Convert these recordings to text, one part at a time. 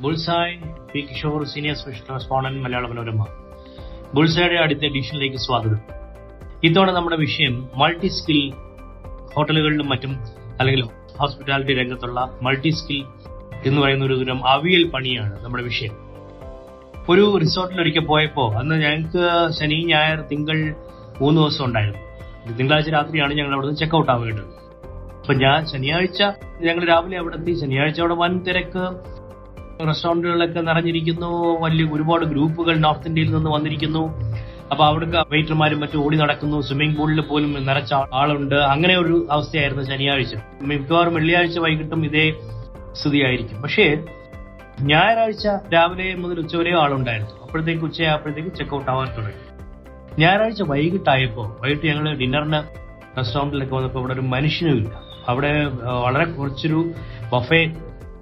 Bullseye P Kishore senior special correspondent Malayala Manorama. ബുൾസായുടെ അടുത്ത എഡിഷനിലേക്ക് സ്വാഗതം. ഇതോടെ നമ്മുടെ വിഷയം മൾട്ടി സ്കിൽ ഹോട്ടലുകളിലും മറ്റും അല്ലെങ്കിൽ ഹോസ്പിറ്റാലിറ്റി രംഗത്തുള്ള മൾട്ടി സ്കിൽ എന്ന് പറയുന്ന ഒരു തരം അവിയൽ പണിയാണ് നമ്മുടെ വിഷയം. ഒരു റിസോർട്ടിൽ ഒരിക്കൽ പോയപ്പോ അന്ന് ഞങ്ങൾക്ക് ശനി ഞായർ തിങ്കൾ മൂന്ന് ദിവസം ഉണ്ടായിരുന്നു. തിങ്കളാഴ്ച രാത്രിയാണ് ഞങ്ങൾ അവിടുന്ന് ചെക്കൗട്ട് ആവേണ്ടത് അപ്പൊ ഞാൻ ശനിയാഴ്ച ഞങ്ങൾ രാവിലെ അവിടെ എത്തി. ശനിയാഴ്ച അവിടെ വൻ തിരക്ക്. റെസ്റ്റോറന്റുകളിലൊക്കെ നിറഞ്ഞിരിക്കുന്നു. വലിയ ഒരുപാട് ഗ്രൂപ്പുകൾ നോർത്ത് ഇന്ത്യയിൽ നിന്ന് വന്നിരിക്കുന്നു. അപ്പൊ അവിടുത്തെ വെയിറ്റർമാരും മറ്റും ഓടി നടക്കുന്നു. സ്വിമ്മിംഗ് പൂളിൽ പോലും നിറച്ച ആളുണ്ട്. അങ്ങനെ ഒരു അവസ്ഥയായിരുന്നു ശനിയാഴ്ച. മിക്കവാറും വെള്ളിയാഴ്ച വൈകിട്ടും ഇതേ സ്ഥിതിയായിരിക്കും. പക്ഷേ ഞായറാഴ്ച രാവിലെ മുതൽ ഉച്ചവരെയോ ആളുണ്ടായിരുന്നു. അപ്പോഴത്തേക്ക് ഉച്ചയായപ്പോഴത്തേക്ക് ചെക്കൗട്ട് ആവാൻ തുടങ്ങി. ഞായറാഴ്ച വൈകിട്ടായപ്പോ വൈകിട്ട് ഞങ്ങൾ ഡിന്നറിന് റെസ്റ്റോറന്റിലൊക്കെ വന്നപ്പോൾ ഇവിടെ ഒരു മനുഷ്യനുമില്ല. അവിടെ വളരെ കുറച്ചൊരു ബഫേ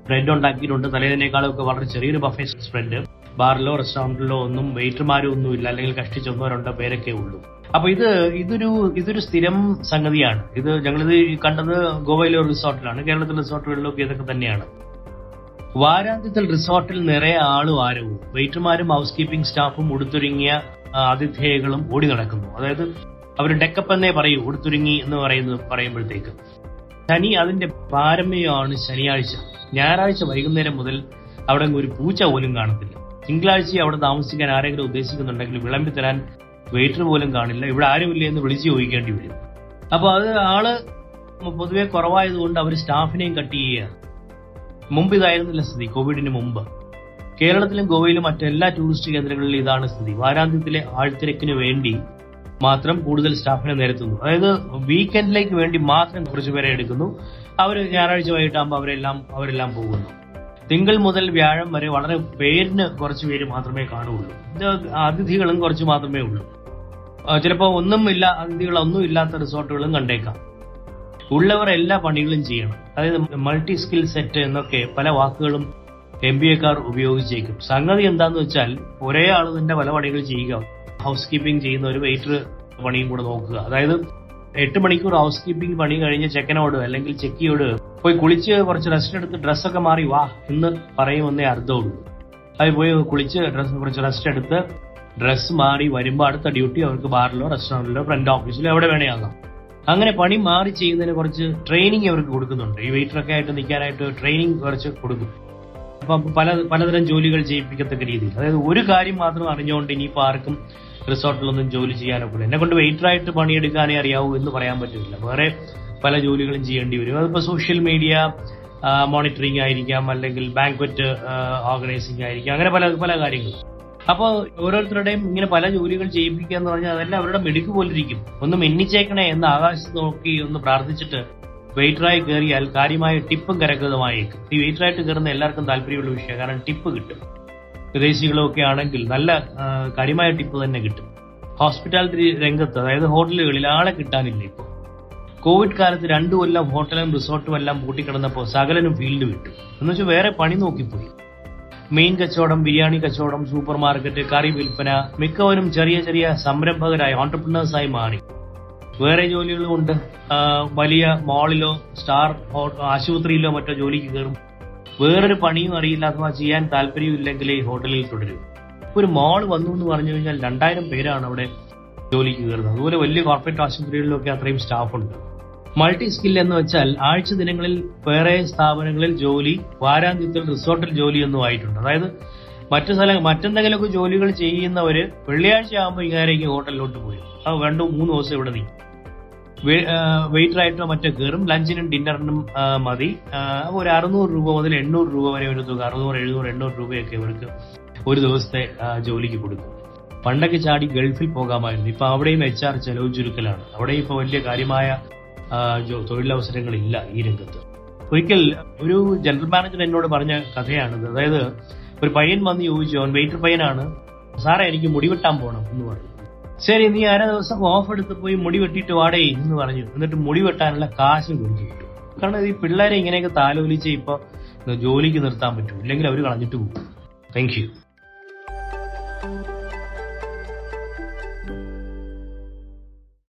സ്പ്രെഡ് ഉണ്ടാക്കിയിട്ടുണ്ട്. തലേതിനേക്കാളൊക്കെ വളരെ ചെറിയൊരു ബഫേ സ്പ്രെഡ് ബാറിലോ റെസ്റ്റോറന്റിലോ ഒന്നും വെയിറ്റർമാരോ ഒന്നും ഇല്ല. അല്ലെങ്കിൽ കഷ്ടിച്ചൊന്നോ പേരൊക്കെ ഉള്ളൂ. അപ്പൊ ഇത് ഇതൊരു ഇതൊരു സ്ഥിരം സംഗതിയാണ്. ഇത് ഞങ്ങളിത് കണ്ടത് ഗോവയിലെ ഒരു റിസോർട്ടിലാണ്. കേരളത്തിലെ റിസോർട്ടുകളിലൊക്കെ ഇതൊക്കെ തന്നെയാണ്. വാരാന്ത്യത്തിൽ റിസോർട്ടിൽ നിറയെ ആളും ആരവും. വെയിറ്റർമാരും ഹൗസ് കീപ്പിംഗ് സ്റ്റാഫും ഉടുത്തൊരുങ്ങിയ ആതിഥേയകളും ഓടി നടക്കുന്നു. അതായത് അവർ ഡെക്കപ്പ് എന്നേ പറയൂ. ഉടുത്തൊരുങ്ങി എന്ന് പറയുന്നത് പറയുമ്പോഴത്തേക്ക്. ശനി അതിന്റെ പാരമ്യമാണ് ശനിയാഴ്ച. ഞായറാഴ്ച വൈകുന്നേരം മുതൽ അവിടെ ഒരു പൂച്ച പോലും കാണത്തില്ല. തിങ്കളാഴ്ച അവിടെ താമസിക്കാൻ ആരെങ്കിലും ഉദ്ദേശിക്കുന്നുണ്ടെങ്കിൽ വിളമ്പി തരാൻ വെയിറ്റർ പോലും കാണില്ല. ഇവിടെ ആരുമില്ല എന്ന് വിളിച്ചു ചോദിക്കേണ്ടി വരും. അപ്പൊ അത് ആൾ പൊതുവെ കുറവായതുകൊണ്ട് അവർ സ്റ്റാഫിനെയും കട്ട് ചെയ്യുകയാണ്. മുമ്പ് ഇതായിരുന്നില്ല സ്ഥിതി കോവിഡിന് മുമ്പ്. കേരളത്തിലും ഗോവയിലും മറ്റെല്ലാ ടൂറിസ്റ്റ് കേന്ദ്രങ്ങളിലും ഇതാണ് സ്ഥിതി. വാരാന്ത്യത്തിലെ ആഴ്ത്തിരക്കിന് വേണ്ടി മാത്രം കൂടുതൽ സ്റ്റാഫിനെ നിരത്തുന്നു അതായത് വീക്കെൻഡിലേക്ക് വേണ്ടി മാത്രം കുറച്ച് പേരെ എടുക്കുന്നു. അവർ ഞായറാഴ്ച വൈകിട്ടാകുമ്പോൾ അവരെല്ലാം അവരെല്ലാം പോകുന്നു. തിങ്കൾ മുതൽ വ്യാഴം വരെ വളരെ പേരിന് കുറച്ച് പേര് മാത്രമേ കാണുകയുള്ളൂ. അതിഥികളും കുറച്ച് മാത്രമേ ഉള്ളൂ. ചിലപ്പോൾ ഒന്നും ഇല്ല അതിഥികളൊന്നും ഇല്ലാത്ത റിസോർട്ടുകളും കണ്ടേക്കാം. ഉള്ളവർ എല്ലാ പണികളും ചെയ്യണം. അതായത് മൾട്ടി സ്കിൽ സെറ്റ് എന്നൊക്കെ പല വാക്കുകളും എം ബി എക്കാർ ഉപയോഗിച്ചേക്കും. സംഗതി എന്താന്ന് വെച്ചാൽ ഒരേ ആൾ തന്നെ പല പണികൾ ചെയ്യുക. ഹൗസ് കീപ്പിംഗ് ചെയ്യുന്ന ഒരു വെയിറ്റർ പണിയും കൂടെ നോക്കുക. അതായത് എട്ട് മണിക്കൂർ ഹൗസ് കീപ്പിംഗ് പണി കഴിഞ്ഞ് ചെക്കനോട് അല്ലെങ്കിൽ ചെക്കിയോട് പോയി കുളിച്ച് കുറച്ച് റെസ്റ്റ് എടുത്ത് ഡ്രസ്സൊക്കെ മാറി വാ എന്ന് പറയുമെന്നേ അർത്ഥമുള്ളൂ. അത് പോയി കുളിച്ച് ഡ്രസ് കുറച്ച് റെസ്റ്റ് എടുത്ത് ഡ്രസ്സ് മാറി വരുമ്പോൾ അടുത്ത ഡ്യൂട്ടി അവർക്ക് ബാറിലോ റെസ്റ്റോറന്റിലോ ഫ്രണ്ട് ഓഫീസിലോ എവിടെ വേണേ അങ്ങനെ പണി മാറി ചെയ്യുന്നതിന് കുറച്ച് ട്രെയിനിങ് അവർക്ക് കൊടുക്കുന്നുണ്ട്. ഈ വെയിറ്ററൊക്കെ ആയിട്ട് നിൽക്കാനായിട്ട് ട്രെയിനിങ് കുറച്ച് കൊടുക്കും. അപ്പം പല പലതരം ജോലികൾ ചെയ്യിപ്പിക്കത്തക്ക രീതിയിൽ. അതായത് ഒരു കാര്യം മാത്രം അറിഞ്ഞുകൊണ്ട് ഇനിയിപ്പോൾ ആർക്കും റിസോർട്ടിലൊന്നും ജോലി ചെയ്യാനൊക്കെ എന്നെ കൊണ്ട് വെയിറ്റർ ആയിട്ട് പണിയെടുക്കാനേ അറിയാവൂ എന്ന് പറയാൻ പറ്റില്ല വേറെ പല ജോലികളും ചെയ്യേണ്ടി വരും. അതിപ്പോ സോഷ്യൽ മീഡിയ മോണിറ്ററിംഗ് ആയിരിക്കാം അല്ലെങ്കിൽ ബാങ്ക്വറ്റ് ഓർഗനൈസിംഗ് ആയിരിക്കാം അങ്ങനെ പല പല കാര്യങ്ങൾ അപ്പോൾ ഓരോരുത്തരുടെയും ഇങ്ങനെ പല ജോലികൾ ചെയ്യിപ്പിക്കുക എന്ന് പറഞ്ഞാൽ അതെല്ലാം അവരുടെ മിടുക്ക് പോലിരിക്കും. ഒന്ന് മിന്നിച്ചേക്കണേ എന്ന് ആകാശത്ത് നോക്കി ഒന്ന് പ്രാർത്ഥിച്ചിട്ട് വെയിറ്ററായി കയറിയാൽ കാര്യമായ ടിപ്പും കരഗതമായേക്കും. ഈ വെയിറ്ററായിട്ട് കയറുന്ന എല്ലാവർക്കും താല്പര്യമുള്ള വിഷയമാണ്. കാരണം ടിപ്പ് കിട്ടും. വിദേശികളൊക്കെ ആണെങ്കിൽ നല്ല കാര്യമായ ടിപ്പ് തന്നെ കിട്ടും. ഹോസ്പിറ്റാലിറ്റി രംഗത്ത് അതായത് ഹോട്ടലുകളിൽ ആളെ കിട്ടാനില്ല ഇപ്പോൾ കോവിഡ് കാലത്ത് രണ്ടു കൊല്ലം ഹോട്ടലും റിസോർട്ടും എല്ലാം പൂട്ടിക്കിടന്നപ്പോൾ സകലനും ഫീൽഡ് വിട്ടു. എന്നുവെച്ചാൽ വേറെ പണി നോക്കിപ്പോയി. മീൻ കച്ചവടം ബിരിയാണി കച്ചവടം സൂപ്പർ മാർക്കറ്റ് കറി വിൽപ്പന മിക്കവരും ചെറിയ ചെറിയ സംരംഭകരായി ഓണ്ടർപ്രണേഴ്സായി മാറി. വേറെ ജോലികളുമുണ്ട് വലിയ മാളിലോ സ്റ്റാർ ആശുപത്രിയിലോ മറ്റോ ജോലിക്ക് കയറും. വേറൊരു പണിയും അറിയില്ല അഥവാ ചെയ്യാൻ താല്പര്യമില്ലെങ്കിൽ ഈ ഹോട്ടലിൽ തുടരും. ഒരു മോൾ വന്നു എന്ന് പറഞ്ഞു കഴിഞ്ഞാൽ രണ്ടായിരം പേരാണ് അവിടെ ജോലിക്ക് കയറുന്നത്. അതുപോലെ വലിയ കോർപ്പറേറ്റ് ആശുപത്രികളിലൊക്കെ അത്രയും സ്റ്റാഫ് ഉണ്ട്. മൾട്ടി സ്കിൽ എന്ന് വെച്ചാൽ ആഴ്ച ദിനങ്ങളിൽ വേറെ സ്ഥാപനങ്ങളിൽ ജോലി വാരാന്ത്യത്തിൽ റിസോർട്ടിൽ ജോലി എന്നും ആയിട്ടുണ്ട്. അതായത് മറ്റു സ്ഥലം മറ്റെന്തെങ്കിലുമൊക്കെ ജോലികൾ ചെയ്യുന്നവര് വെള്ളിയാഴ്ച ആകുമ്പോൾ ഇങ്ങനെ ഹോട്ടലിലോട്ട് പോയി അത് രണ്ടു മൂന്ന് ദിവസം ഇവിടെ നീ വെയിറ്ററായിട്ടോ മറ്റോ കയറും ലഞ്ചിനും ഡിന്നറിനും മതി. ഒരു അറുന്നൂറ് രൂപ മുതൽ എണ്ണൂറ് രൂപ വരെ ഒരു തുക അറുന്നൂറ് എഴുന്നൂറ് എണ്ണൂറ് രൂപയൊക്കെ ഇവർക്ക് ഒരു ദിവസത്തെ ജോലിക്ക് കൊടുക്കും. പണ്ടൊക്കെ ചാടി ഗൾഫിൽ പോകാമായിരുന്നു. ഇപ്പൊ അവിടെയും എച്ച് ആർ ചെലവ് ചുരുക്കലാണ്. അവിടെ ഇപ്പൊ വലിയ കാര്യമായ തൊഴിലവസരങ്ങളില്ല ഈ രംഗത്ത്. ഒരിക്കൽ ഒരു ജനറൽ മാനേജർ എന്നോട് പറഞ്ഞ കഥയാണിത്. അതായത് ഒരു പയ്യൻ വന്ന് ചോദിച്ചു അവൻ വെയിറ്റർ പയ്യനാണ്. സാറേ എനിക്ക് മുടിവെട്ടാൻ പോകണം എന്ന് പറഞ്ഞു. ശരി നീ അര ദിവസം ഓഫ് എടുത്ത് പോയി മുടി വെട്ടിയിട്ട് വാടേ എന്ന് പറഞ്ഞു. എന്നിട്ട് മുടി വെട്ടാനുള്ള കാശും കൊടുത്തു കിട്ടും കാരണം ഈ പിള്ളേരെ ഇങ്ങനെയൊക്കെ താലോലിച്ച് ഇപ്പൊ ജോലിക്ക് നിർത്താൻ പറ്റും. ഇല്ലെങ്കിൽ അവർ കളഞ്ഞിട്ട് പോകും. താങ്ക്